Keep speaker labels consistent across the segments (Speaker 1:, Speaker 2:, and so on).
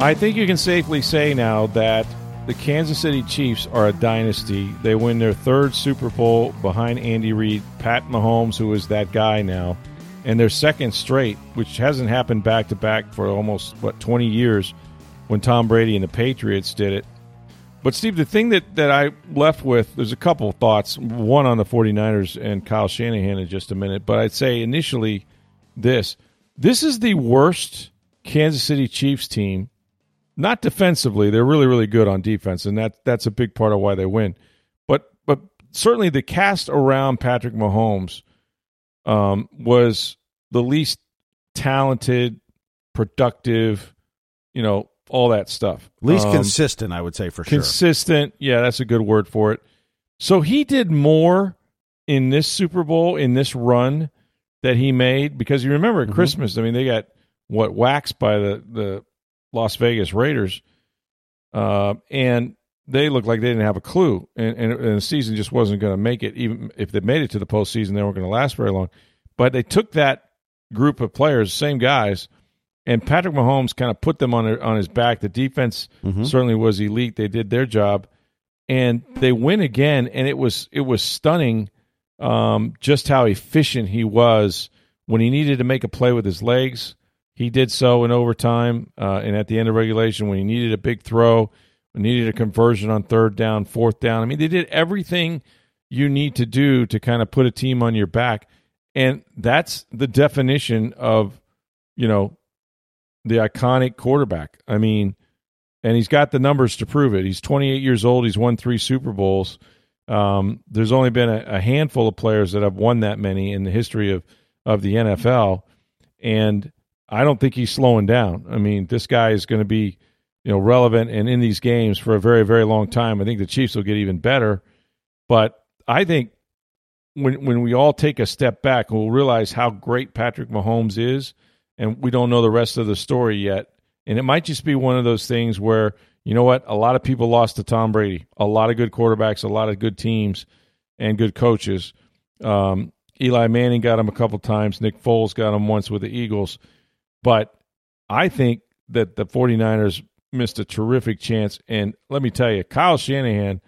Speaker 1: I think you can safely say now that the Kansas City Chiefs are a dynasty. They win their third Super Bowl behind Andy Reid, Pat Mahomes, who is that guy now, and their second straight, which hasn't happened back to back for almost, what, 20 years when Tom Brady and the Patriots did it. But, Steve, the thing that, that I left with, there's a couple of thoughts. One on the 49ers and Kyle Shanahan in just a minute. But I'd say initially this this is the worst Kansas City Chiefs team not defensively. They're really, really good on defense, and that that's a big part of why they win. But but certainly the cast around Patrick Mahomes um, was the least talented, productive, you know, all that stuff.
Speaker 2: Least
Speaker 1: Um,
Speaker 2: consistent, I would say for sure.
Speaker 1: consistent. Yeah, that's a good word for it. So he did more in this Super Bowl in this run that he made because you remember at
Speaker 2: Mhm.
Speaker 1: Christmas. I mean, they got what waxed by the the Las Vegas Raiders, uh, and they looked like they didn't have a clue, and, and, and the season just wasn't going to make it. Even if they made it to the postseason, they weren't going to last very long. But they took that group of players, same guys, and Patrick Mahomes kind of put them on their, on his back. The defense
Speaker 2: Mhm.
Speaker 1: certainly was elite. They did their job, and they win again. And it was it was stunning um, just how efficient he was when he needed to make a play with his legs. He did so in overtime uh, and at the end of regulation when he needed a big throw, needed a conversion on third down, fourth down. I mean, they did everything you need to do to kind of put a team on your back, and that's the definition of you know the iconic quarterback. I mean, and he's got the numbers to prove it. He's 28 years old. He's won three Super Bowls. Um, there's only been a, a handful of players that have won that many in the history of of the NFL, and I don't think he's slowing down. I mean, this guy is going to be you know relevant and in these games for a very very long time. I think the Chiefs will get even better, but I think when when we all take a step back, we'll realize how great Patrick Mahomes is, and we don't know the rest of the story yet. And it might just be one of those things where you know what, a lot of people lost to Tom Brady, a lot of good quarterbacks, a lot of good teams, and good coaches. Um, Eli Manning got him a couple times. Nick Foles got him once with the Eagles. But I think that the 49ers missed a terrific chance. And let me tell you, Kyle Shanahan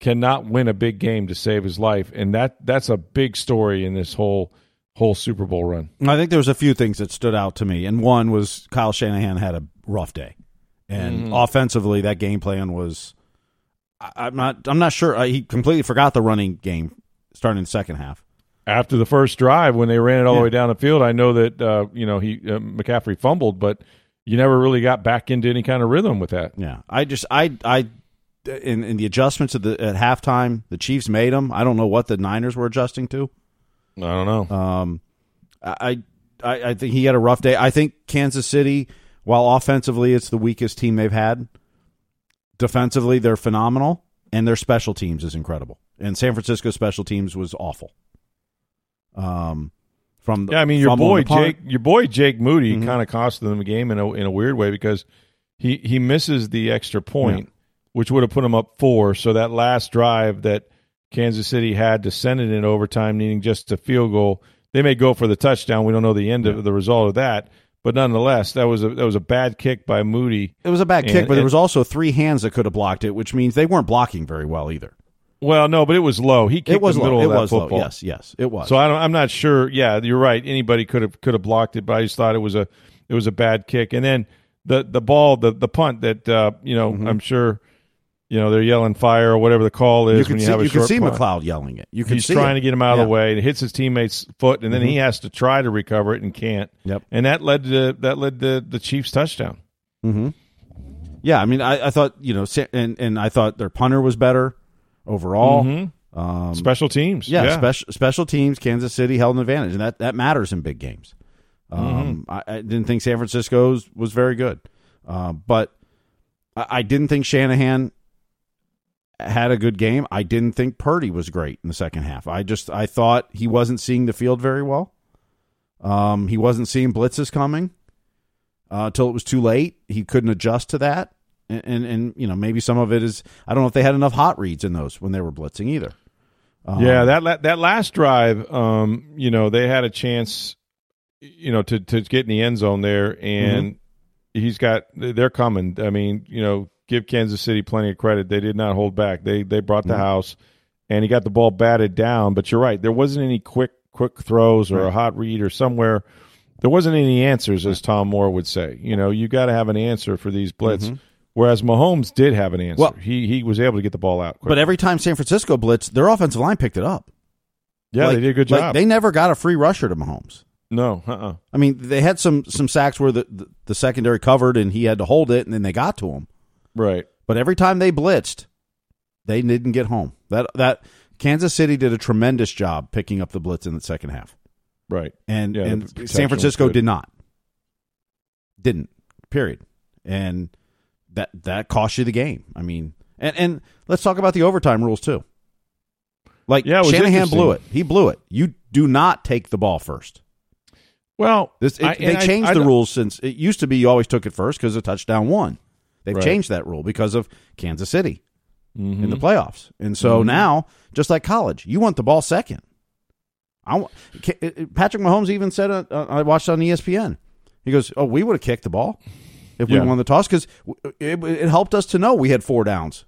Speaker 1: cannot win a big game to save his life. And that that's a big story in this whole whole Super Bowl run.
Speaker 2: I think there was a few things that stood out to me, and one was Kyle Shanahan had a rough day, and
Speaker 1: Mhm.
Speaker 2: offensively, that game plan was. I- I'm not. I'm not sure. He completely forgot the running game starting in the second half.
Speaker 1: After the first drive, when they ran it all
Speaker 2: Yeah.
Speaker 1: the way down the field, I know that uh, you know he uh, McCaffrey fumbled, but you never really got back into any kind of rhythm with that.
Speaker 2: Yeah, I just I I in in the adjustments at the at halftime, the Chiefs made them. I don't know what the Niners were adjusting to.
Speaker 1: I don't know.
Speaker 2: Um, I, I I think he had a rough day. I think Kansas City, while offensively it's the weakest team they've had, defensively they're phenomenal, and their special teams is incredible. And San Francisco special teams was awful. Um, from the
Speaker 1: Yeah, I mean your boy
Speaker 2: and the.
Speaker 1: Jake, your boy Jake Moody
Speaker 2: Mhm.
Speaker 1: kind of costed them a game in a in a weird way because he he misses the extra point, which would have put him up four. So that last drive that Kansas City had to send it in overtime, needing just a field goal, they may go for the touchdown. We don't know the end of the result of that, but nonetheless, that was a that was a bad kick by Moody.
Speaker 2: It was a bad kick,
Speaker 1: And-
Speaker 2: but there was also three hands that could have blocked it, which means they weren't blocking very well either.
Speaker 1: Well, no, but it was low. He kicked
Speaker 2: It was
Speaker 1: the middle
Speaker 2: low. It
Speaker 1: that
Speaker 2: was
Speaker 1: football.
Speaker 2: low. Yes, yes, it was.
Speaker 1: So I don't, I'm not sure. Yeah, you're right. Anybody could have could have blocked it, but I just thought it was a it was a bad kick. And then the the ball, the the punt that uh, you know, I'm sure you know they're yelling fire or whatever the call is
Speaker 2: you
Speaker 1: you
Speaker 2: see,
Speaker 1: have a
Speaker 2: you
Speaker 1: short
Speaker 2: see
Speaker 1: punt.
Speaker 2: McCloud yelling it. You could
Speaker 1: He's trying
Speaker 2: it.
Speaker 1: to get him out of the way, and it hits his teammate's foot, and then
Speaker 2: Mhm.
Speaker 1: he has to try to recover it and can't.
Speaker 2: Yep.
Speaker 1: And that led to that led to the Chiefs touchdown.
Speaker 2: hmm Yeah, I mean, I, I thought you know, and and I thought their punter was better overall.
Speaker 1: Mhm.
Speaker 2: Um,
Speaker 1: Special teams.
Speaker 2: yeah,
Speaker 1: yeah.
Speaker 2: special special teams. Kansas City held an advantage, and that that matters in big games. Um, I, I didn't think San Francisco's was very good, uh, but I, I didn't think Shanahan had a good game. I didn't think Purdy was great in the second half. I just I thought he wasn't seeing the field very well. Um, he wasn't seeing blitzes coming uh, until it was too late. He couldn't adjust to that, and, and and you know maybe some of it is I don't know if they had enough hot reads in those when they were blitzing either. Um,
Speaker 1: yeah, that la- that last drive, um, you know, they had a chance, you know, to to get in the end zone there, and
Speaker 2: Mm-hmm.
Speaker 1: he's got they're coming. I mean, you know, give Kansas City plenty of credit. They did not hold back. They they brought the
Speaker 2: Mhm.
Speaker 1: house, and he got the ball batted down. But you're right, there wasn't any quick quick throws or a hot read or somewhere. There wasn't any answers, as Tom Moore would say. You know, you got to have an answer for these blitz.
Speaker 2: Mhm.
Speaker 1: Whereas Mahomes did have an answer.
Speaker 2: Well-
Speaker 1: he he was able to get the ball out. Quick.
Speaker 2: But every time San Francisco blitzed, their offensive line picked it up.
Speaker 1: yeah,
Speaker 2: Like-
Speaker 1: they did a good
Speaker 2: like,
Speaker 1: job.
Speaker 2: they never got a free rusher to Mahomes.
Speaker 1: no, uh, uh
Speaker 2: I mean, they had some some sacks where the, the, the secondary covered and he had to hold it, and then they got to him.
Speaker 1: right.
Speaker 2: But every time they blitzed, they didn't get home. That that Kansas City did a tremendous job picking up the blitz in the second half,
Speaker 1: Right.
Speaker 2: and
Speaker 1: Yeah,
Speaker 2: and San Francisco did not. Didn't. Period. And that that cost you the game. I mean, and and let's talk about the overtime rules too. Like
Speaker 1: Yeah,
Speaker 2: Shanahan blew it. He blew it. You do not take the ball first.
Speaker 1: Well,
Speaker 2: This it,
Speaker 1: I-
Speaker 2: they changed
Speaker 1: I
Speaker 2: the
Speaker 1: don't-
Speaker 2: rules since it used to be you always took it first because a touchdown won. They've
Speaker 1: Right.
Speaker 2: changed that rule because of Kansas City
Speaker 1: Mhm.
Speaker 2: in the playoffs, and so
Speaker 1: Mhm.
Speaker 2: now just like college, you want the ball second. I want, Patrick Mahomes even said uh, uh, I watched on ESPN. He goes, "Oh, we would have kicked the ball if
Speaker 1: Yeah.
Speaker 2: we won the toss because it, it helped us to know we had four downs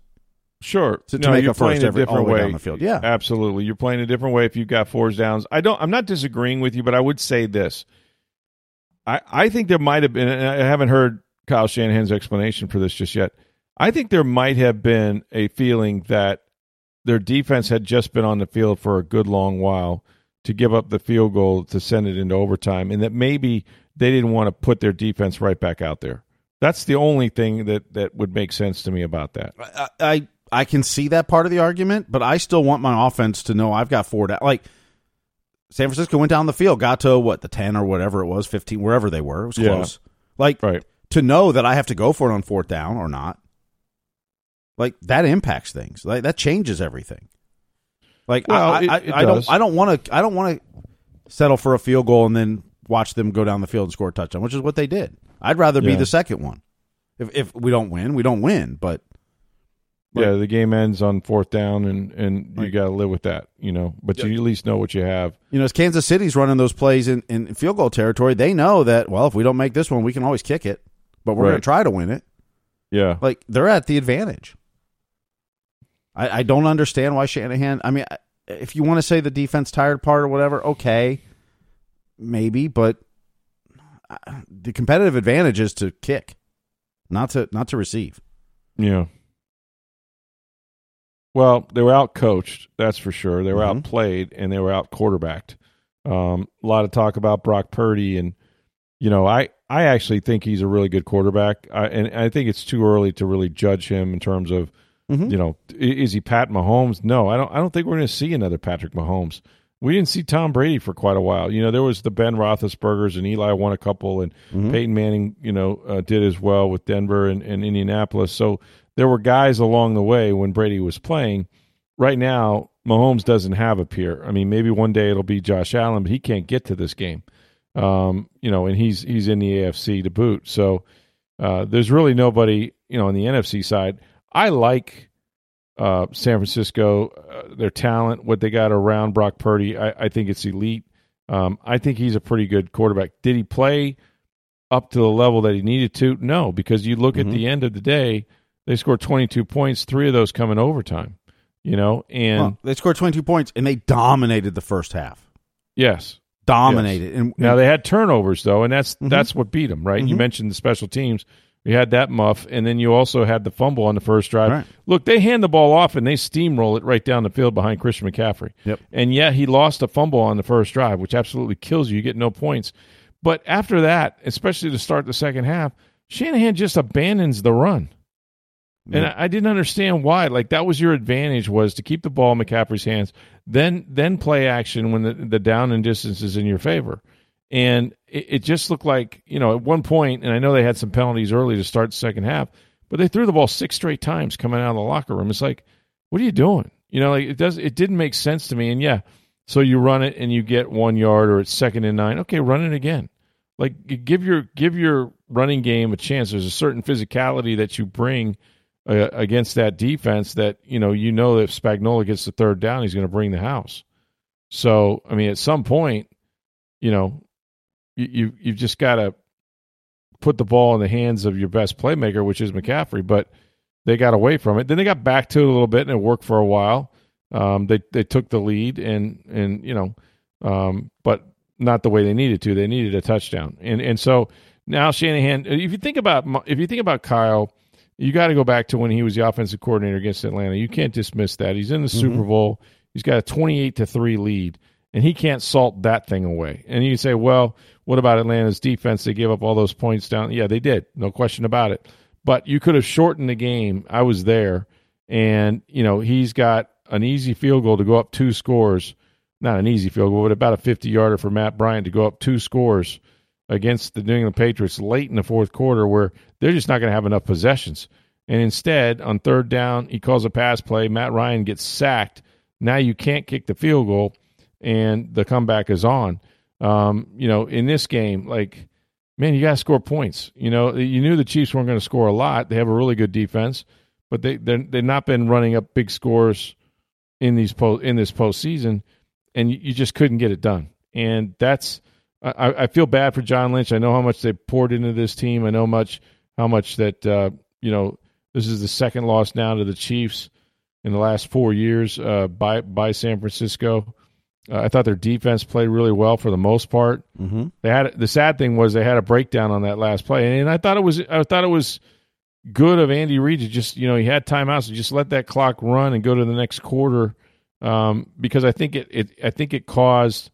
Speaker 1: Sure.
Speaker 2: to, to
Speaker 1: No,
Speaker 2: make
Speaker 1: you're
Speaker 2: a first
Speaker 1: playing
Speaker 2: every
Speaker 1: a different
Speaker 2: way down the field." Yeah,
Speaker 1: Absolutely. You're playing a different way if you've got four downs. I don't I'm not disagreeing with you, but I would say this. I, I think there might have been and I haven't heard Kyle Shanahan's explanation for this just yet. I think there might have been a feeling that their defense had just been on the field for a good long while to give up the field goal to send it into overtime and that maybe they didn't want to put their defense right back out there. That's the only thing that, that would make sense to me about that.
Speaker 2: I, I I can see that part of the argument, but I still want my offense to know I've got four down. Like San Francisco went down the field, got to what the ten or whatever it was, fifteen, wherever they were. It was
Speaker 1: Yeah.
Speaker 2: close. Like
Speaker 1: Right.
Speaker 2: to know that I have to go for it on fourth down or not. Like that impacts things. Like that changes everything. Like
Speaker 1: Well,
Speaker 2: I,
Speaker 1: it-
Speaker 2: I,
Speaker 1: it
Speaker 2: I don't. I don't want to I don't want to settle for a field goal and then watch them go down the field and score a touchdown, which is what they did. I'd rather be the second one. If if we don't win, we don't win. But
Speaker 1: yeah, the game ends on fourth down, and and you got to live with that, you know. But you at least know what you have.
Speaker 2: you know, as Kansas City's running those plays in, in field goal territory, they know that well, if we don't make this one, we can always kick it, but we're going to try to win it.
Speaker 1: Yeah,
Speaker 2: Like they're at the advantage. I, I don't understand why Shanahan. I mean, if you want to say the defense tired part or whatever, okay, maybe, but the competitive advantage is to kick, not to not to receive.
Speaker 1: yeah. Well, they were out coached, that's for sure. They were
Speaker 2: Mhm.
Speaker 1: outplayed and they were out quarterbacked. Um, a lot of talk about Brock Purdy, and you know, I I actually think he's a really good quarterback, I, and I think it's too early to really judge him in terms of
Speaker 2: Mhm.
Speaker 1: you know, is he Pat Mahomes? No, I don't. I don't think we're going to see another Patrick Mahomes. We didn't see Tom Brady for quite a while. You know, there was the Ben Roethlisberger's and Eli won a couple, and
Speaker 2: Mhm.
Speaker 1: Peyton Manning, you know, uh, did as well with Denver and, and Indianapolis. So there were guys along the way when Brady was playing. Right now, Mahomes doesn't have a peer. I mean, maybe one day it'll be Josh Allen, but he can't get to this game. Um, you know, and he's he's in the AFC to boot. So uh, there's really nobody, you know, on the NFC side. I like uh, San Francisco, uh, their talent, what they got around Brock Purdy. I, I think it's elite. Um, I think he's a pretty good quarterback. Did he play up to the level that he needed to? No, because you look
Speaker 2: Mhm.
Speaker 1: at the end of the day, they scored 22 points, three of those come in overtime. You know, and
Speaker 2: Well, they scored twenty two points and they dominated the first half.
Speaker 1: yes,
Speaker 2: Dominated. And,
Speaker 1: Now they had turnovers though, and that's
Speaker 2: Mhm.
Speaker 1: that's what beat them, right? You
Speaker 2: Mhm.
Speaker 1: mentioned the special teams. We had that muff, and then you also had the fumble on the first drive.
Speaker 2: Right.
Speaker 1: Look, they hand the ball off and they steamroll it right down the field behind Christian McCaffrey.
Speaker 2: Yep.
Speaker 1: And yet he lost a fumble on the first drive, which absolutely kills you. You get no points. But after that, especially to start the second half, Shanahan just abandons the run. And I, I didn't understand why. Like that was your advantage was to keep the ball in McCaffrey's hands, then then play action when the, the down and distance is in your favor. And it, it just looked like, you know, at one point, and I know they had some penalties early to start the second half, but they threw the ball six straight times coming out of the locker room. It's like, what are you doing? You know, like it does. It didn't make sense to me. And yeah, so you run it and you get one yard, or it's second and nine. Okay, run it again. Like give your give your running game a chance. There's a certain physicality that you bring uh, against that defense that you know you know that if Spagnuolo gets the third down, he's going to bring the house. So I mean, at some point, you know, you, you you've just got to put the ball in the hands of your best playmaker, which is McCaffrey. But they got away from it. Then they got back to it a little bit, and it worked for a while. Um, they they took the lead, and and you know, um, but not the way they needed to. They needed a touchdown, and and so now Shanahan. If you think about if you think about Kyle, you got to go back to when he was the offensive coordinator against Atlanta. You can't dismiss that. He's in the mm-hmm. Super Bowl. He's got a twenty-eight to three lead, and he can't salt that thing away. And you say, well, what about Atlanta's defense? They gave up all those points down. Yeah, they did. No question about it but you could have shortened the game. I was there, and you know he's got an easy field goal to go up two scores. Not an easy field goal, but about a 50 yarder for Matt Bryant to go up two scores against the New England Patriots late in the fourth quarter, where they're just not going to have enough possessions. And instead, on third down, he calls a pass play. Matt Ryan gets sacked. Now you can't kick the field goal, and the comeback is on. Um, you know, in this game, like man, you got to score points. You know, you knew the Chiefs weren't going to score a lot. They have a really good defense, but they they they've not been running up big scores in these post in this postseason, and you, you just couldn't get it done. And that's I, I, feel bad for John Lynch. I know how much they poured into this team. I know much how much that uh, you know this is the second loss now to the Chiefs in the last four years uh, by by San Francisco. Uh, I thought their defense played really well for the most part. Mm-hmm. They had the sad thing was they had a breakdown on that last play, and I thought it was I thought it was good of Andy Reid to just you know he had timeouts to just let that clock run and go to the next quarter. Um, because I think it, it I think it caused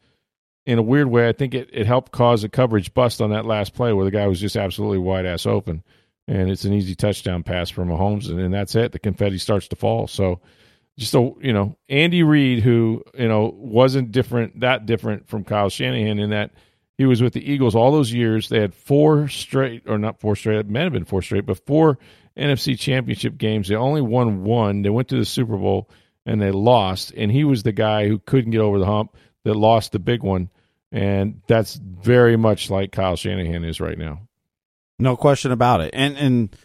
Speaker 1: in a weird way I think it, it helped cause a coverage bust on that last play where the guy was just absolutely wide ass open. And it's an easy touchdown pass for Mahomes and, and that's it. The confetti starts to fall. So just a you know Andy Reid, who you know wasn't different that different from Kyle Shanahan in that he was with the Eagles all those years. They had four straight, or not four straight. It may have been four straight, but four NFC Championship games. They only won one. They went to the Super Bowl and they lost. And he was the guy who couldn't get over the hump that lost the big one. And that's very much like Kyle Shanahan is right now.
Speaker 2: No question about it. And and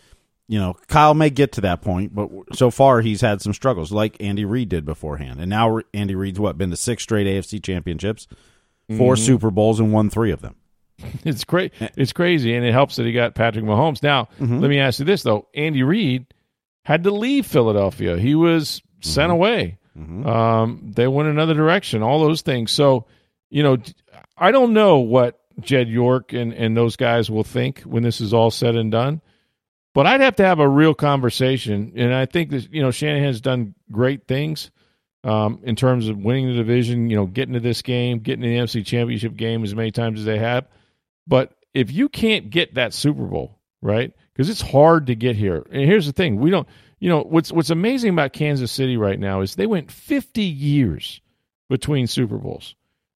Speaker 2: you know, Kyle may get to that point, but so far he's had some struggles, like Andy Reid did beforehand. And now Andy Reid's what been to six straight AFC championships, 4 mm-hmm. Super Bowls, and won three of them.
Speaker 1: It's great. It's crazy, and it helps that he got Patrick Mahomes. Now, mm-hmm. let me ask you this though: Andy Reid had to leave Philadelphia. He was sent mm-hmm. away. Mm-hmm. Um, they went another direction. All those things. So, you know, I don't know what Jed York and and those guys will think when this is all said and done. But I'd have to have a real conversation, and I think that you know Shanahan's done great things um, in terms of winning the division. You know, getting to this game, getting to the NFC Championship game as many times as they have. But if you can't get that Super Bowl, right? Because it's hard to get here. And here's the thing: we don't. You know what's what's amazing about Kansas City right now is they went 50 years between Super Bowls,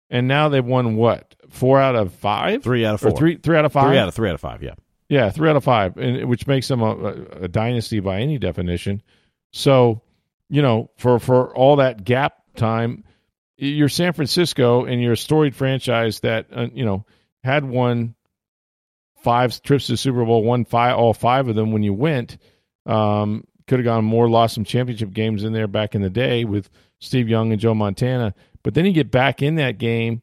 Speaker 1: and now they've won what four out of five,
Speaker 2: three out of four,
Speaker 1: or three three out of five,
Speaker 2: three out of three out of five, yeah.
Speaker 1: Yeah, three out of five, and which makes them a, a, dynasty by any definition. So, you know, for for all that gap time, you're San Francisco and you're a storied franchise that uh, you know had won five trips to Super Bowl, won five all five of them when you went. Um, could have gone more, lost some championship games in there back in the day with Steve Young and Joe Montana. But then you get back in that game,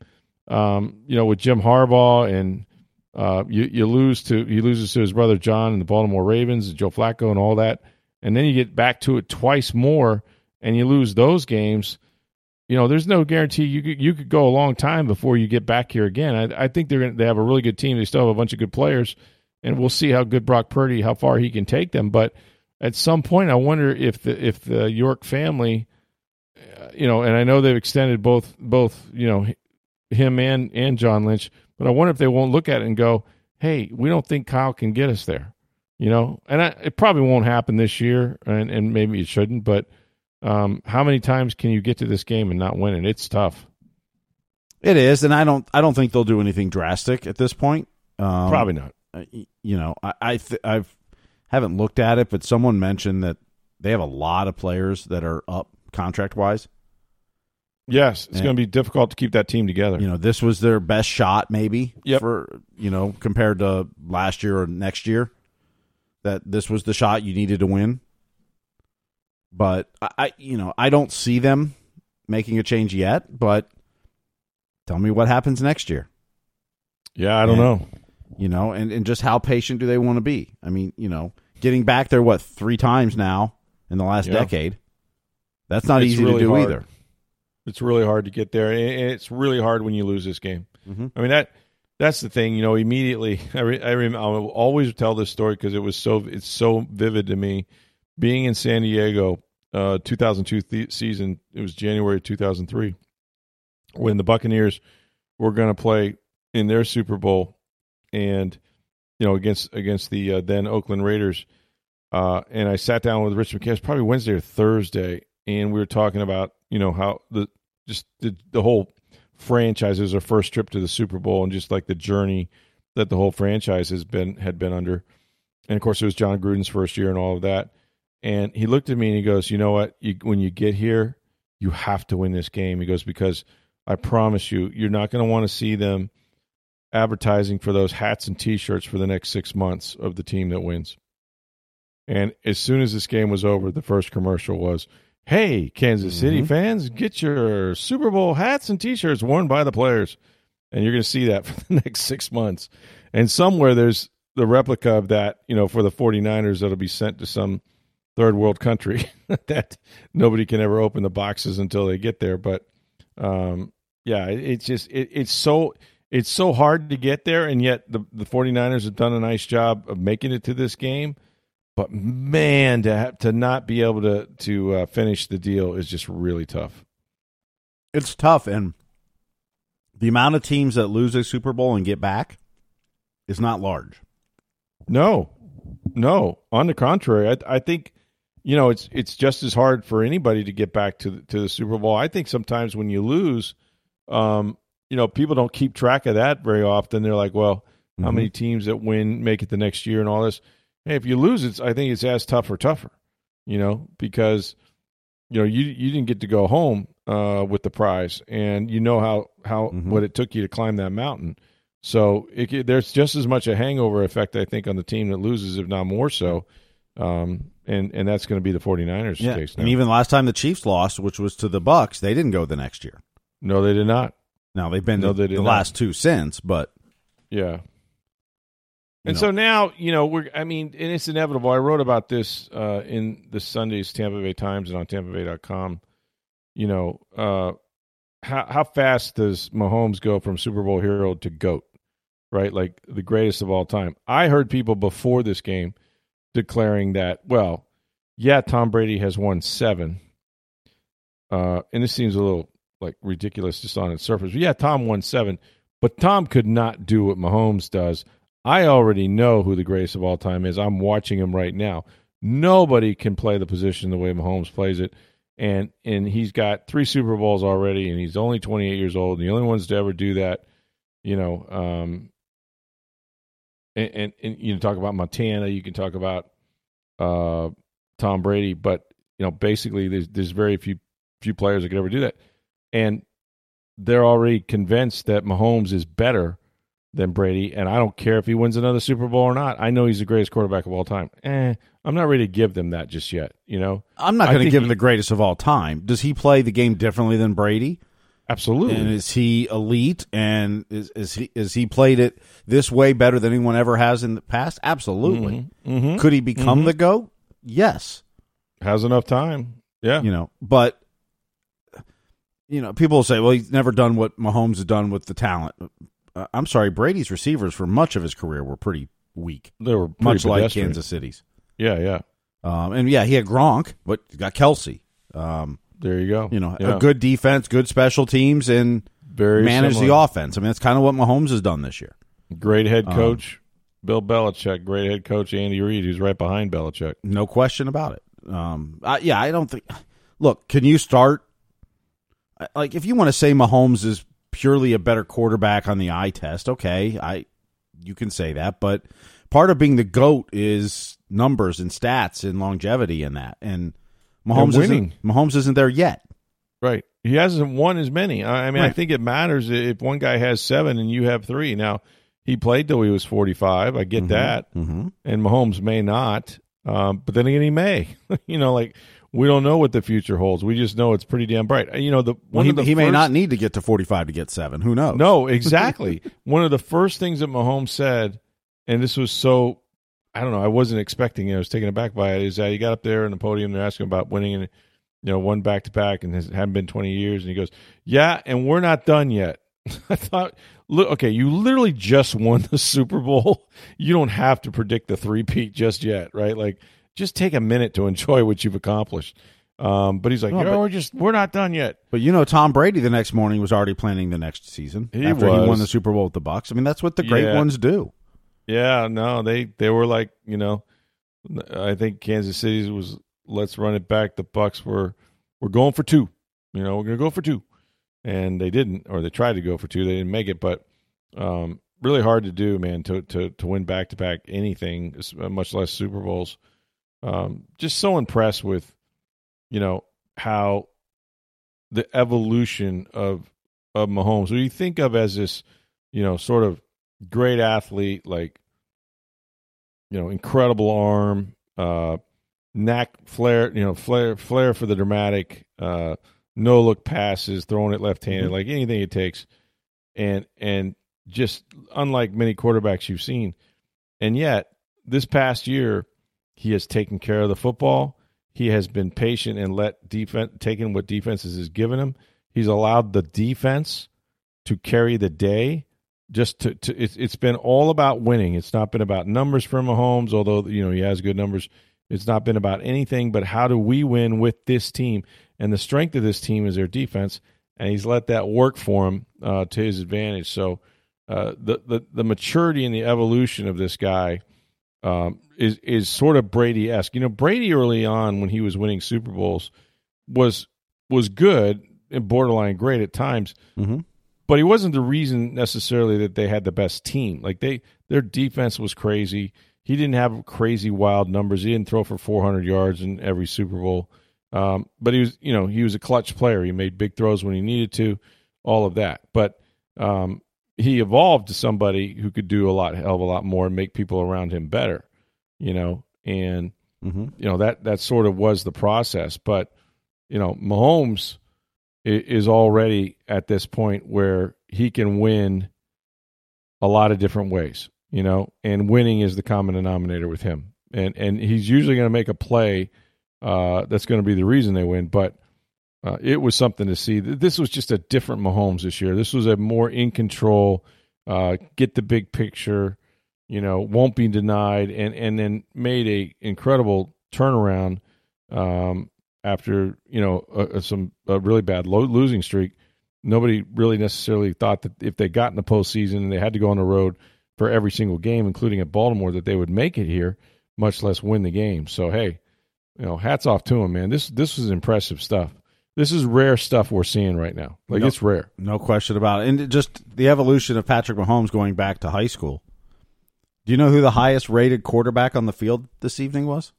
Speaker 1: um, you know, with Jim Harbaugh and uh, you you lose to he loses to his brother John and the Baltimore Ravens, and Joe Flacco, and all that, and then you get back to it twice more, and you lose those games. You know, there's no guarantee you could, you could go a long time before you get back here again. I, I think they're gonna, they have a really good team. They still have a bunch of good players, and we'll see how good Brock Purdy, how far he can take them. But at some point, I wonder if the if the York family, uh, you know, and I know they've extended both both you know him and and John Lynch but I wonder if they won't look at it and go, "Hey, we don't think Kyle can get us there." You know, and I, it probably won't happen this year, and, and maybe it shouldn't. But um, how many times can you get to this game and not win it? It's tough.
Speaker 2: It is, and I don't. I don't think they'll do anything drastic at this point. Um,
Speaker 1: Probably not.
Speaker 2: uh, You know, I I th- I've haven't looked at it, but someone mentioned that they have a lot of players that are up contract wise.
Speaker 1: Yes, it's
Speaker 2: Yeah.
Speaker 1: going to be difficult to keep that team together.
Speaker 2: You know, this was their best shot, maybe.
Speaker 1: Yep.
Speaker 2: For you know, compared to last year or next year, that this was the shot you needed to win. But I, I you know, I don't see them making a change yet. But tell me what happens next year.
Speaker 1: yeah, I don't
Speaker 2: Yeah.
Speaker 1: know.
Speaker 2: you know, and, and just how patient do they want to be? I mean, you know, getting back there, what, three times now in the last
Speaker 1: Yeah.
Speaker 2: decade? That's not
Speaker 1: It's
Speaker 2: easy
Speaker 1: really
Speaker 2: to do
Speaker 1: hard.
Speaker 2: either.
Speaker 1: It's really hard to get there, and it's really hard when you lose this game.
Speaker 2: Mhm.
Speaker 1: I mean that that's the thing. You know, immediately I re, I rem, I'll always tell this story because it was so it's so vivid to me. Being in San Diego, uh, 2002 th- season, it was January 2003 when the Buccaneers were going to play in their Super Bowl, and you know against against the uh, then Oakland Raiders. Uh, and I sat down with Rich McKay. Probably Wednesday or Thursday, and we were talking about you know how the just the, the whole franchise is our first trip to the Super Bowl, and just like the journey that the whole franchise has been had been under. And of course, it was Jon Gruden's first year and all of that. And he looked at me and he goes, "You know what? You, when you get here, you have to win this game." He goes, "Because I promise you, you're not going to want to see them advertising for those hats and T-shirts for the next six months of the team that wins." And as soon as this game was over, the first commercial was, "Hey, Kansas City
Speaker 2: Mhm.
Speaker 1: fans, get your Super Bowl hats and T-shirts worn by the players." And you're going to see that for the next six months. And somewhere there's the replica of that, you know, for the 49ers that'll be sent to some third world country that nobody can ever open the boxes until they get there. But um, yeah, it, it's just it, it's so it's so hard to get there, and yet the the 49ers have done a nice job of making it to this game. But man, to have, to not be able to to uh, finish the deal is just really tough.
Speaker 2: It's tough, and the amount of teams that lose a Super Bowl and get back is not large.
Speaker 1: No, no. On the contrary, I, I think you know it's it's just as hard for anybody to get back to the, to the Super Bowl. I think sometimes when you lose, um, you know, people don't keep track of that very often. They're like, well, how
Speaker 2: Mhm.
Speaker 1: many teams that win make it the next year and all this. Hey, if you lose, it's I think it's as tough or tougher. You know, because you know you you didn't get to go home uh, with the prize, and you know how how
Speaker 2: Mhm.
Speaker 1: what it took you to climb that mountain. So it, there's just as much a hangover effect, I think, on the team that loses, if not more so. Um, and and that's going to be the 49ers
Speaker 2: Yeah,
Speaker 1: case now.
Speaker 2: and even last time the Chiefs lost, which was to the Bucks, they didn't go the next year.
Speaker 1: no, they did not.
Speaker 2: Now they've been
Speaker 1: No,
Speaker 2: the,
Speaker 1: they did
Speaker 2: the
Speaker 1: not.
Speaker 2: last two since, but
Speaker 1: Yeah. And
Speaker 2: know.
Speaker 1: so now, you know, we're, I mean, and it's inevitable. I wrote about this uh, in the Sunday's Tampa Bay Times and on TampaBay.com. You know, uh, how, how fast does Mahomes go from Super Bowl hero to GOAT, right? Like the greatest of all time. I heard people before this game declaring that, well, yeah, Tom Brady has won seven. Uh, and this seems a little like ridiculous just on its surface. But yeah, Tom won seven, but Tom could not do what Mahomes does. I already know who the greatest of all time is. I'm watching him right now. Nobody can play the position the way Mahomes plays it. And and he's got three Super Bowls already, and he's only 28 years old. And the only ones to ever do that, you know. Um, and, and, and you know, talk about Montana. You can talk about uh, Tom Brady, but you know, basically, there's there's very few few players that could ever do that, and they're already convinced that Mahomes is better than Brady, and I don't care if he wins another Super Bowl or not. I know he's the greatest quarterback of all time. Eh, I'm not ready to give them that just yet. You know,
Speaker 2: I'm not going to give him the greatest of all time. Does he play the game differently than Brady?
Speaker 1: absolutely.
Speaker 2: And is he elite? And is, is he is he played it this way better than anyone ever has in the past? Absolutely.
Speaker 1: Mhm.
Speaker 2: Could he become
Speaker 1: Mhm.
Speaker 2: the goat? Yes.
Speaker 1: Has enough time. Yeah,
Speaker 2: You know, but you know, people will say, "Well, he's never done what Mahomes has done with the talent." Uh, I'm sorry, Brady's receivers for much of his career were pretty weak,
Speaker 1: they were pretty
Speaker 2: much like
Speaker 1: pedestrian.
Speaker 2: Kansas City's.
Speaker 1: Yeah, yeah.
Speaker 2: Um, and yeah, he had Gronk, but he got Kelce. Um,
Speaker 1: There you go.
Speaker 2: you know,
Speaker 1: Yeah.
Speaker 2: a good defense, good special teams, and
Speaker 1: very
Speaker 2: manage the offense. I mean, that's kind of what Mahomes has done this year.
Speaker 1: Great head
Speaker 2: Um,
Speaker 1: coach, Bill Belichick. Great head coach, Andy Reid, who's right behind Belichick.
Speaker 2: No question about it. Um, I, yeah, I don't think. Look, can you start? Like, if you want to say Mahomes is purely a better quarterback on the eye test. Okay, I you can say that, but part of being the goat is numbers and stats and longevity in that. And Mahomes isn't Mahomes isn't there yet.
Speaker 1: Right. He hasn't won as many. I mean, I think it matters if one guy has seven and you have three. Now, he played till he was 45. I get that.
Speaker 2: Mm-hmm.
Speaker 1: And Mahomes may not. Um, but then again, he may. you know, like, we don't know what the future holds. We just know it's pretty damn bright. Uh, you know, the one
Speaker 2: he,
Speaker 1: of the
Speaker 2: he may not need to get to 45 to get seven. Who knows?
Speaker 1: No, exactly. One of the first things that Mahomes said, and this was so, I don't know, I wasn't expecting it. I was taken aback by it. Is that he got up there on the podium, they're asking about winning, and you know, one back to back, and it hadn't been twenty years, and he goes, "Yeah, and we're not done yet." I thought, look, okay, you literally just won the Super Bowl. You don't have to predict the three peat just yet, right? Like, just take a minute to enjoy what you've accomplished. Um, but he's like,
Speaker 2: No,
Speaker 1: "No,
Speaker 2: but-
Speaker 1: we're just we're not done yet."
Speaker 2: But you know, Tom Brady the next morning was already planning the next season
Speaker 1: He
Speaker 2: after he won the Super Bowl with the Bucks. I mean, that's what the great
Speaker 1: Yeah.
Speaker 2: ones do.
Speaker 1: Yeah, no, they they were like, you know, I think Kansas City was let's run it back. The Bucks were we're going for two. You know, we're gonna go for two, and they didn't, or they tried to go for two. They didn't make it, but um, really hard to do, man. To to to win back to back anything, much less Super Bowls. Um, just so impressed with, you know, how the evolution of of Mahomes, who you think of as this, you know, sort of great athlete, like you know, incredible arm, uh, knack, flair, you know, flair, flair for the dramatic, uh, no look passes, throwing it left handed,
Speaker 2: Mhm.
Speaker 1: like anything it takes, and and just unlike many quarterbacks you've seen, and yet this past year he has taken care of the football. He has been patient and let defense taken what defenses has given him. He's allowed the defense to carry the day. Just to, to it's it's been all about winning. It's not been about numbers for Mahomes, although you know he has good numbers. It's not been about anything but how do we win with this team, and the strength of this team is their defense, and he's let that work for him uh, to his advantage. So uh, the the the maturity and the evolution of this guy um, is is sort of Brady esque. You know, Brady early on when he was winning Super Bowls was was good and borderline great at times,
Speaker 2: Mm-hmm.
Speaker 1: but he wasn't the reason necessarily that they had the best team. Like they their defense was crazy. He didn't have crazy wild numbers. He didn't throw for 400 yards in every Super Bowl. Um, but he was, you know, he was a clutch player. He made big throws when he needed to, all of that. But um, he evolved to somebody who could do a lot, hell of a lot more, and make people around him better. You know, and
Speaker 2: Mm-hmm.
Speaker 1: you know that that sort of was the process but you know mahomes is already at this point where he can win a lot of different ways you know and winning is the common denominator with him and and he's usually going to make a play uh, that's going to be the reason they win but uh, it was something to see this was just a different mahomes this year this was a more in control uh, get the big picture you know, won't be denied, and and then made a incredible turnaround um, after you know a, some a really bad lo- losing streak. Nobody really necessarily thought that if they got in the postseason and they had to go on the road for every single game, including at Baltimore, that they would make it here, much less win the game. So hey, you know, hats off to him, man. This this was impressive stuff. This is rare stuff we're seeing right now. Like
Speaker 2: No.
Speaker 1: it's rare.
Speaker 2: No question about it. And just the evolution of Patrick Mahomes going back to high school. Do you know who the highest rated quarterback on the field this evening was?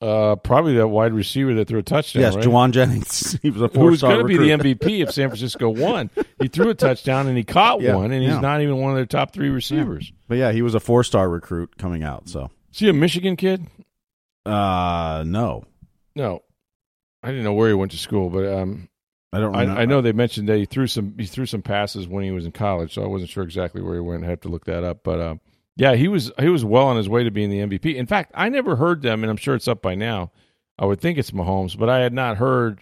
Speaker 1: Uh, probably that wide receiver that threw a touchdown.
Speaker 2: yes,
Speaker 1: right?
Speaker 2: Jauan Jennings. he was a
Speaker 1: who
Speaker 2: four
Speaker 1: was
Speaker 2: star
Speaker 1: going to be the. MVP if San Francisco won. He threw a touchdown and he caught
Speaker 2: Yeah,
Speaker 1: one, and he's
Speaker 2: yeah.
Speaker 1: not even one of their top three receivers.
Speaker 2: But yeah, he was a four star recruit coming out. So
Speaker 1: Is he a Michigan kid?
Speaker 2: uh no.
Speaker 1: No, I didn't know where he went to school, but um,
Speaker 2: I don't
Speaker 1: I. I know they mentioned that he threw some he threw some passes when he was in college, so I wasn't sure exactly where he went. I have to look that up, but um, yeah, he was he was well on his way to being the MVP. In fact, I never heard them, and I'm sure it's up by now. I would think it's Mahomes, but I had not heard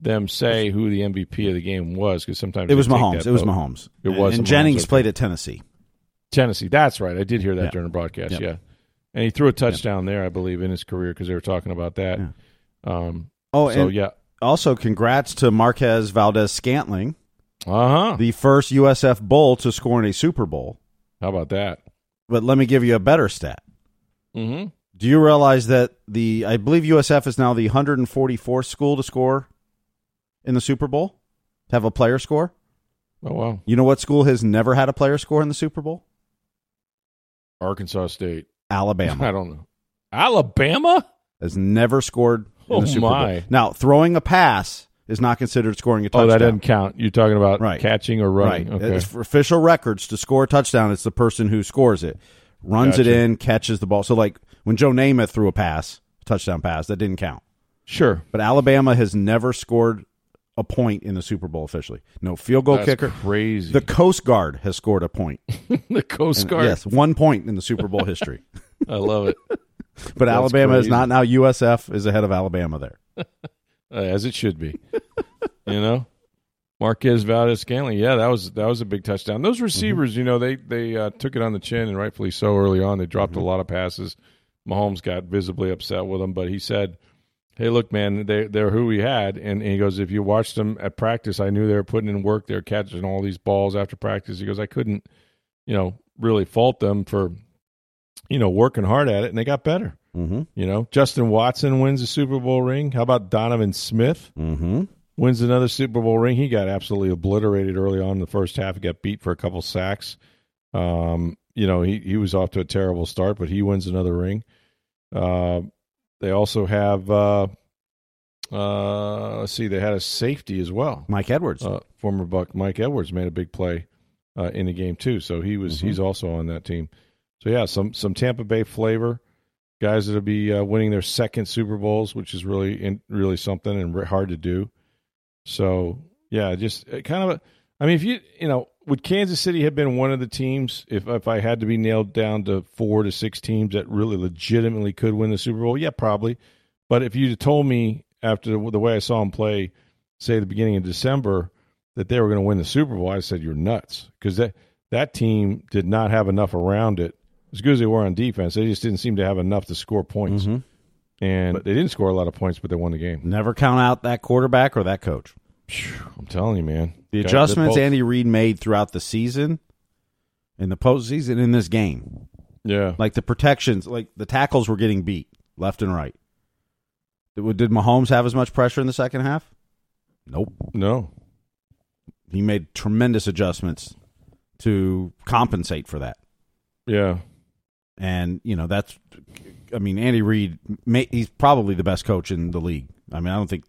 Speaker 1: them say who the MVP of the game was because sometimes
Speaker 2: It was Mahomes. It was. Mahomes.
Speaker 1: It was
Speaker 2: And Jennings played at Tennessee.
Speaker 1: Tennessee. That's right. I did hear that
Speaker 2: Yeah.
Speaker 1: during the broadcast. Yeah, and he threw a touchdown there, I believe, in his career because they were talking about that. Um,
Speaker 2: Oh,
Speaker 1: so
Speaker 2: and
Speaker 1: yeah,
Speaker 2: also congrats to Marquez Valdes Scantling,
Speaker 1: uh huh.
Speaker 2: the first USF Bull to score in a Super Bowl.
Speaker 1: How about that?
Speaker 2: But let me give you a better stat.
Speaker 1: Mm-hmm.
Speaker 2: Do you realize that the I believe USF is now the 144th school to score in the Super Bowl? To have a player score?
Speaker 1: Oh wow,
Speaker 2: You know what school has never had a player score in the Super Bowl?
Speaker 1: Arkansas State.
Speaker 2: Alabama
Speaker 1: I don't know. Alabama?
Speaker 2: has never scored
Speaker 1: Oh, my.
Speaker 2: Now, throwing a pass is not considered scoring a touchdown.
Speaker 1: Oh, that doesn't count. You're talking about
Speaker 2: Right.
Speaker 1: catching or running.
Speaker 2: Right.
Speaker 1: Okay.
Speaker 2: It's for official records to score a touchdown. It's the person who scores it, runs it in, catches the ball. So, like when Joe Namath threw a pass, touchdown pass, that didn't count.
Speaker 1: Sure.
Speaker 2: But Alabama has never scored a point in the Super Bowl officially. No field goal
Speaker 1: That's
Speaker 2: kicker.
Speaker 1: crazy.
Speaker 2: The Coast Guard has scored a point.
Speaker 1: the Coast
Speaker 2: And-
Speaker 1: Guard.
Speaker 2: Yes, one point in the Super Bowl history.
Speaker 1: I love it.
Speaker 2: But
Speaker 1: That's
Speaker 2: Alabama is not now. USF is ahead of Alabama there.
Speaker 1: Uh, as it should be. you know, Marquez Valdes Scantling. Yeah, that was that was a big touchdown. Those receivers, you know, they they uh, took it on the chin, and rightfully so. Early on, they dropped a lot of passes. Mahomes got visibly upset with them, but he said, "Hey, look, man, they they're who we had." And, and he goes, "If you watched them at practice, I knew they were putting in work. They're catching all these balls after practice." He goes, "I couldn't, you know, really fault them for." You know, working hard at it, and they got better.
Speaker 2: Mm-hmm.
Speaker 1: You know, Justin Watson wins a Super Bowl ring. How about Donovan Smith
Speaker 2: Mm-hmm.
Speaker 1: wins another Super Bowl ring? He got absolutely obliterated early on in the first half. He got beat for a couple sacks. Um, you know, he he was off to a terrible start, but he wins another ring. Uh, they also have uh, uh, let's see, they had a safety as well.
Speaker 2: Mike Edwards.
Speaker 1: Uh, former Buck Mike Edwards made a big play uh, in the game too, so he was
Speaker 2: Mhm.
Speaker 1: he's also on that team. So yeah, some some Tampa Bay flavor guys that'll be uh, winning their second Super Bowls, which is really in, really something and hard to do. So yeah, just uh, kind of a. I mean, if you you know, would Kansas City have been one of the teams if if I had to be nailed down to four to six teams that really legitimately could win the Super Bowl? Yeah, probably. But if you'd told me after the, the way I saw them play, say the beginning of December, that they were going to win the Super Bowl, I said you're nuts because that that team did not have enough around it. As good as they were on defense, they just didn't seem to have enough to score points,
Speaker 2: Mhm.
Speaker 1: and they didn't score a lot of points, but they won the game.
Speaker 2: Never count out that quarterback or that coach.
Speaker 1: I'm telling you, man.
Speaker 2: The adjustments Andy Reid made throughout the season, in the postseason, in this game,
Speaker 1: yeah,
Speaker 2: like the protections, like the tackles were getting beat left and right. Did, did Mahomes have as much pressure in the second half? Nope.
Speaker 1: no,
Speaker 2: He made tremendous adjustments to compensate for that.
Speaker 1: yeah,
Speaker 2: And you know that's, I mean, Andy Reid, he's probably the best coach in the league. I mean, I don't think,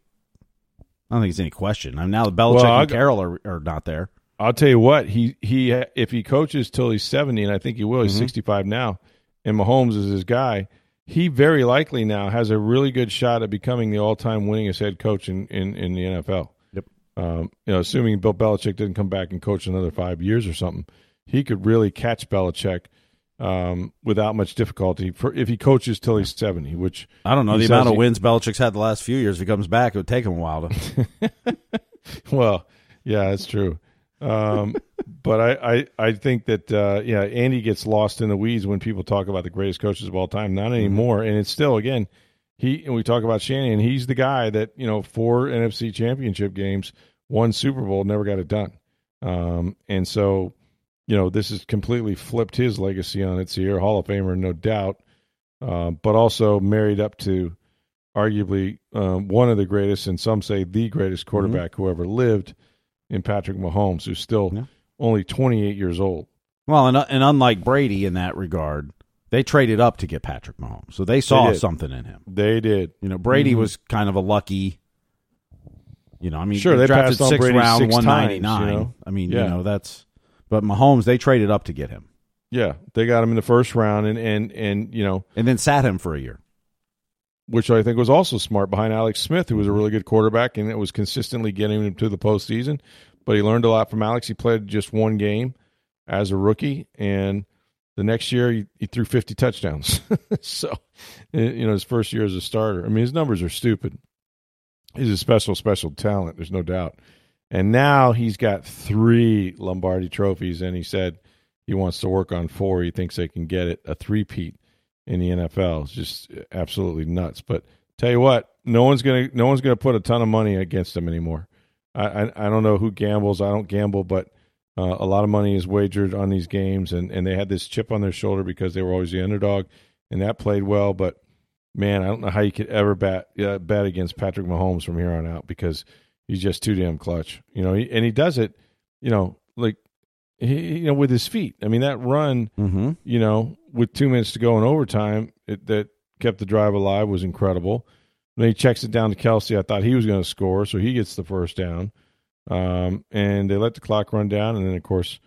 Speaker 2: I don't think it's any question. I mean, now the Belichick
Speaker 1: Well, I'll
Speaker 2: and Carroll are, are not there.
Speaker 1: I'll tell you what he he if he coaches till he's 70, and I think he will. He's
Speaker 2: Mhm.
Speaker 1: 65 now, and Mahomes is his guy. He very likely now has a really good shot at becoming the all-time winningest head coach in in, in the NFL.
Speaker 2: Yep.
Speaker 1: Um, you know, assuming Bill Belichick didn't come back and coach another five years or something, he could really catch Belichick um, without much difficulty for if he coaches till he's 70, which
Speaker 2: I don't know the amount of
Speaker 1: he-
Speaker 2: wins Belichick's had the last few years. If he comes back, it would take him a while to.
Speaker 1: well, yeah, that's true. Um, but I, I, I think that uh, yeah, Andy gets lost in the weeds when people talk about the greatest coaches of all time. Not anymore, and it's still again he. And we talk about Shanahan. He's the guy that you know four NFC Championship games, one Super Bowl, never got it done. Um, and so you know this has completely flipped his legacy on its ear. Hall of Famer, no doubt, um, but also married up to arguably um, one of the greatest, and some say the greatest quarterback who ever lived, in Patrick Mahomes, who's still
Speaker 2: Yeah.
Speaker 1: only 28 years old.
Speaker 2: Well, and, and unlike Brady in that regard, they traded up to get Patrick Mahomes, so they saw
Speaker 1: did.
Speaker 2: something in him.
Speaker 1: They did.
Speaker 2: You know, Brady
Speaker 1: Mhm.
Speaker 2: was kind of a lucky. You know, I mean,
Speaker 1: Sure, they
Speaker 2: drafted
Speaker 1: passed on
Speaker 2: sixth
Speaker 1: Brady
Speaker 2: round,
Speaker 1: six
Speaker 2: one ninety nine.
Speaker 1: you know?
Speaker 2: I mean,
Speaker 1: Yeah.
Speaker 2: you know, that's. But Mahomes, they traded up to get him,
Speaker 1: Yeah, they got him in the first round, and and and you know,
Speaker 2: and then sat him for a year.
Speaker 1: which I think was also smart behind Alex Smith, who was a really good quarterback and it was consistently getting him to the postseason. But he learned a lot from Alex. He played just one game as a rookie, and the next year he, he threw 50 touchdowns. so, you know, his first year as a starter. I mean, his numbers are stupid. He's a special, special talent. There's no doubt. And now he's got three Lombardi trophies, and he said he wants to work on four. He thinks they can get it a three-peat in the NFL. It's just absolutely nuts. But tell you what, no one's gonna no one's gonna put a ton of money against him anymore. I I, I don't know who gambles. I don't gamble, but uh, a lot of money is wagered on these games, and and they had this chip on their shoulder because they were always the underdog, and that played well. But man, I don't know how you could ever bet uh, bet against Patrick Mahomes from here on out because he's just too damn clutch. You know, and he does it. you know, like he, you know, with his feet. I mean, that run,
Speaker 2: Mm-hmm.
Speaker 1: you know, with two minutes to go in overtime, it, that kept the drive alive was incredible. Then he checks it down to Kelce. I thought he was going to score, so he gets the first down. Um, and they let the clock run down, and then of course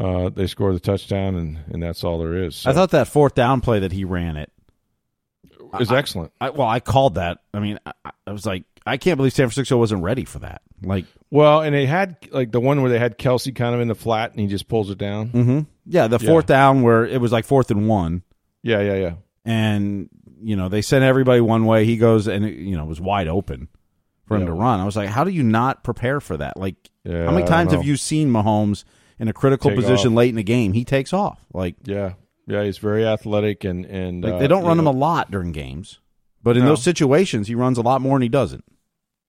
Speaker 1: uh, they score the touchdown, and, and that's all there is. So
Speaker 2: I thought that fourth down play that he ran it.
Speaker 1: it was excellent.
Speaker 2: I, well, I called that. I mean, I, I was like, I can't believe San Francisco wasn't ready for that. Like,
Speaker 1: Well, and they had like the one where they had Kelce kind of in the flat, and he just pulls it down.
Speaker 2: mm-hmm. yeah, the
Speaker 1: Yeah.
Speaker 2: fourth down where it was like fourth and one,
Speaker 1: Yeah, yeah, yeah.
Speaker 2: and you know they sent everybody one way. He goes and it, you know it was wide open for him
Speaker 1: Yeah.
Speaker 2: to run. I was like, how do you not prepare for that? Like,
Speaker 1: Yeah,
Speaker 2: how many times have you seen Mahomes in a critical
Speaker 1: Take
Speaker 2: position
Speaker 1: off.
Speaker 2: late in the game? He takes off. Like,
Speaker 1: Yeah, yeah. He's very athletic, and and
Speaker 2: like
Speaker 1: uh,
Speaker 2: they don't run him a lot during games, but in
Speaker 1: No.
Speaker 2: those situations, he runs a lot more than he doesn't.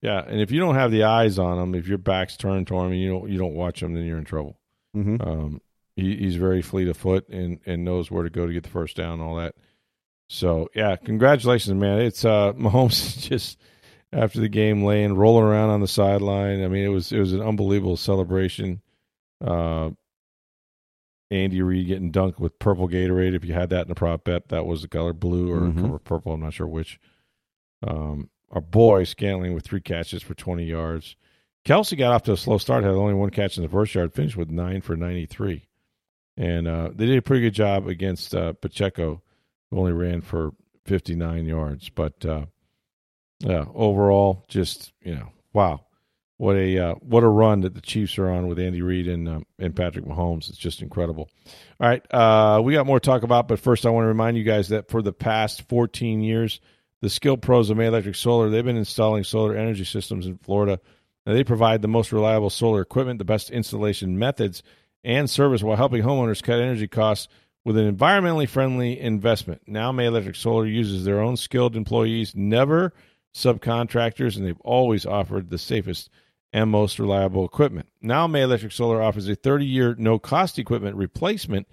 Speaker 1: Yeah, and if you don't have the eyes on him, if your back's turned to him and you don't you don't watch him, then you're in trouble.
Speaker 2: Mm-hmm.
Speaker 1: Um, he, he's very fleet of foot and and knows where to go to get the first down and all that. So yeah, congratulations, man. It's uh Mahomes just after the game laying rolling around on the sideline. I mean, it was it was an unbelievable celebration. Uh, Andy Reid getting dunked with purple Gatorade. If you had that in a prop bet, that was the color blue or
Speaker 2: Mhm.
Speaker 1: color purple. I'm not sure which. Um, our boy Scantling with three catches for 20 yards. Kelce got off to a slow start, had only one catch in the first yard, finished with nine for 93. And uh, they did a pretty good job against uh, Pacheco, who only ran for 59 yards. But uh, yeah, overall, just, you know, wow. What a uh, what a run that the Chiefs are on with Andy Reid and um, and Patrick Mahomes. It's just incredible. All right, uh, we got more to talk about, but first I want to remind you guys that for the past 14 years, the skilled pros of May Electric Solar they've been installing solar energy systems in Florida. They provide the most reliable solar equipment, the best installation methods, and service while helping homeowners cut energy costs with an environmentally friendly investment. Now, May Electric Solar uses their own skilled employees, never subcontractors, and they've always offered the safest and most reliable equipment. Now, May Electric Solar offers a 30 year no cost equipment replacement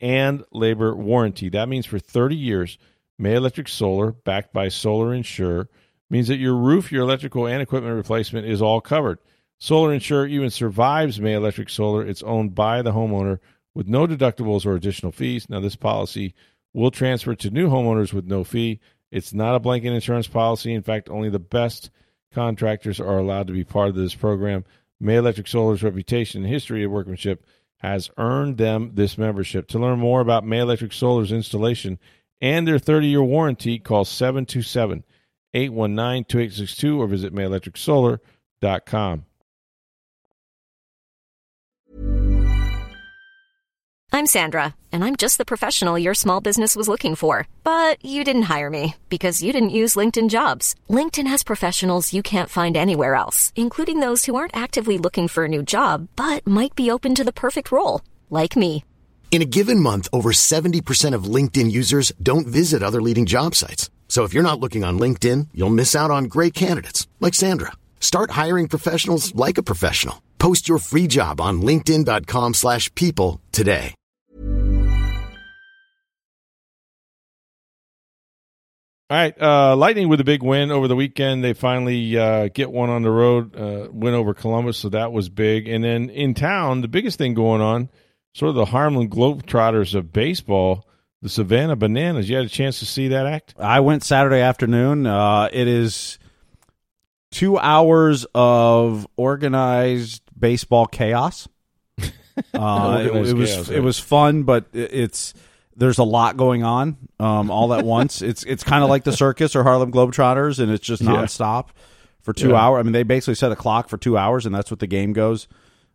Speaker 1: and labor warranty. That means for 30 years, May Electric Solar, backed by Solar Insure, means that your roof, your electrical, and equipment replacement is all covered. Solar Insure even survives May Electric Solar. It's owned by the homeowner with no deductibles or additional fees. Now, this policy will transfer to new homeowners with no fee. It's not a blanket insurance policy. In fact, only the best contractors are allowed to be part of this program. May Electric Solar's reputation and history of workmanship has earned them this membership. To learn more about May Electric Solar's installation and their 30 year warranty, call 727 819 2862 or visit mayelectricsolar.com.
Speaker 3: I'm Sandra, and I'm just the professional your small business was looking for. But you didn't hire me because you didn't use LinkedIn jobs. LinkedIn has professionals you can't find anywhere else, including those who aren't actively looking for a new job but might be open to the perfect role, like me.
Speaker 4: In a given month, over 70% of LinkedIn users don't visit other leading job sites. So if you're not looking on LinkedIn, you'll miss out on great candidates like Sandra. Start hiring professionals like a professional. Post your free job on linkedin.com/people today.
Speaker 1: All right, uh, Lightning with a big win over the weekend. They finally uh, get one on the road, uh, win over Columbus, so that was big. And then in town, the biggest thing going on, sort of the Harlem Globetrotters of baseball, the Savannah Bananas. You had a chance to see that act?
Speaker 2: I went Saturday afternoon. Uh, it is two hours of organized baseball chaos. Uh, it,
Speaker 1: Organized
Speaker 2: it was
Speaker 1: chaos,
Speaker 2: it was fun, but it's there's a lot going on um, all at once. It's it's kind of like the circus or Harlem Globetrotters, and it's just
Speaker 1: Yeah.
Speaker 2: nonstop for two
Speaker 1: Yeah.
Speaker 2: hours. I mean, they basically set a clock for two hours, and that's what the game goes.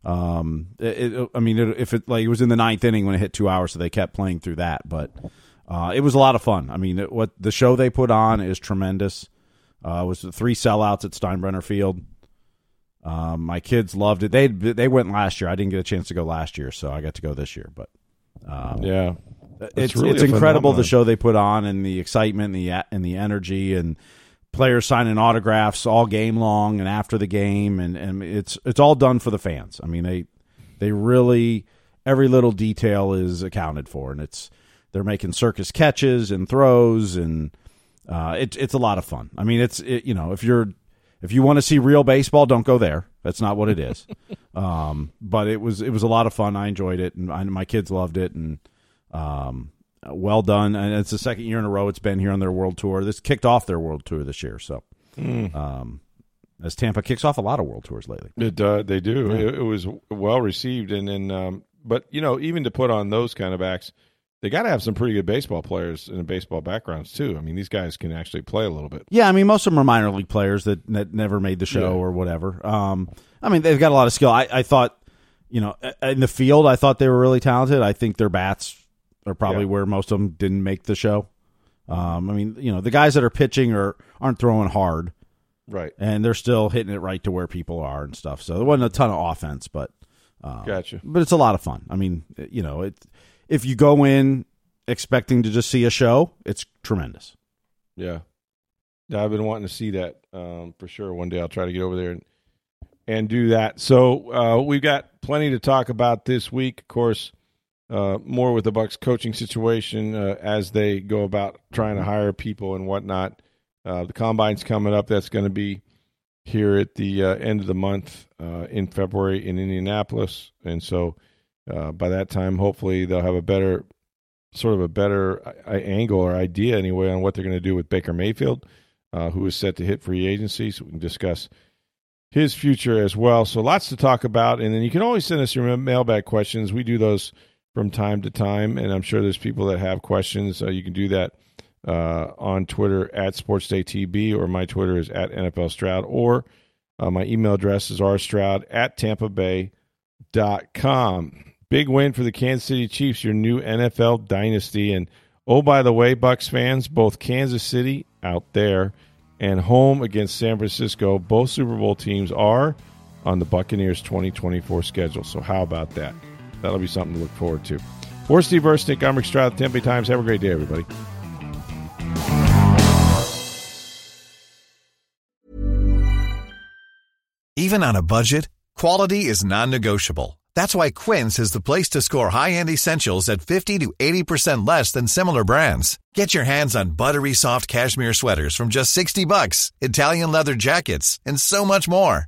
Speaker 2: Um, it, it, I mean, it, if it like it was in the ninth inning when it hit two hours, so they kept playing through that. But uh, it was a lot of fun. I mean, it, what the show they put on is tremendous. Uh, it was three sellouts at Steinbrenner Field. Um, my kids loved it. They they went last year. I didn't get a chance to go last year, so I got to go this year. But um,
Speaker 1: Yeah.
Speaker 2: it's
Speaker 1: really
Speaker 2: it's incredible
Speaker 1: phenomenon.
Speaker 2: the show they put on and the excitement and the and the energy and players signing autographs all game long and after the game and, and it's it's all done for the fans. I mean they they really every little detail is accounted for and it's they're making circus catches and throws and uh, it's it's a lot of fun. I mean it's it, you know if you're if you want to see real baseball, don't go there. That's not what it is. Um, but it was it was a lot of fun. I enjoyed it, and I, my kids loved it. And um, well done. And it's the second year in a row it's been here on their world tour. This kicked off their world tour this year. So, um, as Tampa kicks off a lot of world tours lately.
Speaker 1: It uh, they do. It, it was well received, and then um, but you know even to put on those kind of acts, they got to have some pretty good baseball players and baseball backgrounds too. I mean, these guys can actually play a little bit.
Speaker 2: Yeah, I mean, most of them are minor league players that, that never made the show
Speaker 1: Yeah.
Speaker 2: or whatever. Um, I mean, they've got a lot of skill. I, I thought, you know, in the field, I thought they were really talented. I think their bats are probably
Speaker 1: Yeah.
Speaker 2: where most of them didn't make the show. Um, I mean, you know, the guys that are pitching are aren't throwing hard,
Speaker 1: Right.
Speaker 2: and they're still hitting it right to where people are and stuff. So there wasn't a ton of offense, but
Speaker 1: Gotcha.
Speaker 2: but it's a lot of fun. I mean, you know, it if you go in expecting to just see a show, it's tremendous.
Speaker 1: Yeah. Yeah, I've been wanting to see that um, for sure. One day I'll try to get over there and and do that. So uh, we've got plenty to talk about this week. Of course, uh, more with the Bucs coaching situation uh, as they go about trying to hire people and whatnot. Uh, the combine's coming up. That's going to be here at the uh, end of the month uh, in February in Indianapolis, and so uh, by that time, hopefully, they'll have a better sort of a better angle or idea anyway on what they're going to do with Baker Mayfield, who is set to hit free agency. So we can discuss his future as well. So lots to talk about. And then you can always send us your mailbag questions. We do those from time to time, and I'm sure there's people that have questions. Uh, you can do that uh, on Twitter at SportsDayTB, or my Twitter is at NFL Stroud, or uh, my email address is rstroud at tampa bay dot com. Big win for the Kansas City Chiefs, your new NFL dynasty. And oh, by the way, Bucs fans, both Kansas City out there and home against San Francisco, both Super Bowl teams are on the Buccaneers 2024 schedule. So how about that? That'll be something to look forward to. For Steve Versnick, I'm Rick Stroud, Tampa Times. Have a great day, everybody.
Speaker 5: Even on a budget, quality is non-negotiable. That's why Quince is the place to score high-end essentials at 50 to 80% less than similar brands. Get your hands on buttery soft cashmere sweaters from just 60 bucks, Italian leather jackets, and so much more.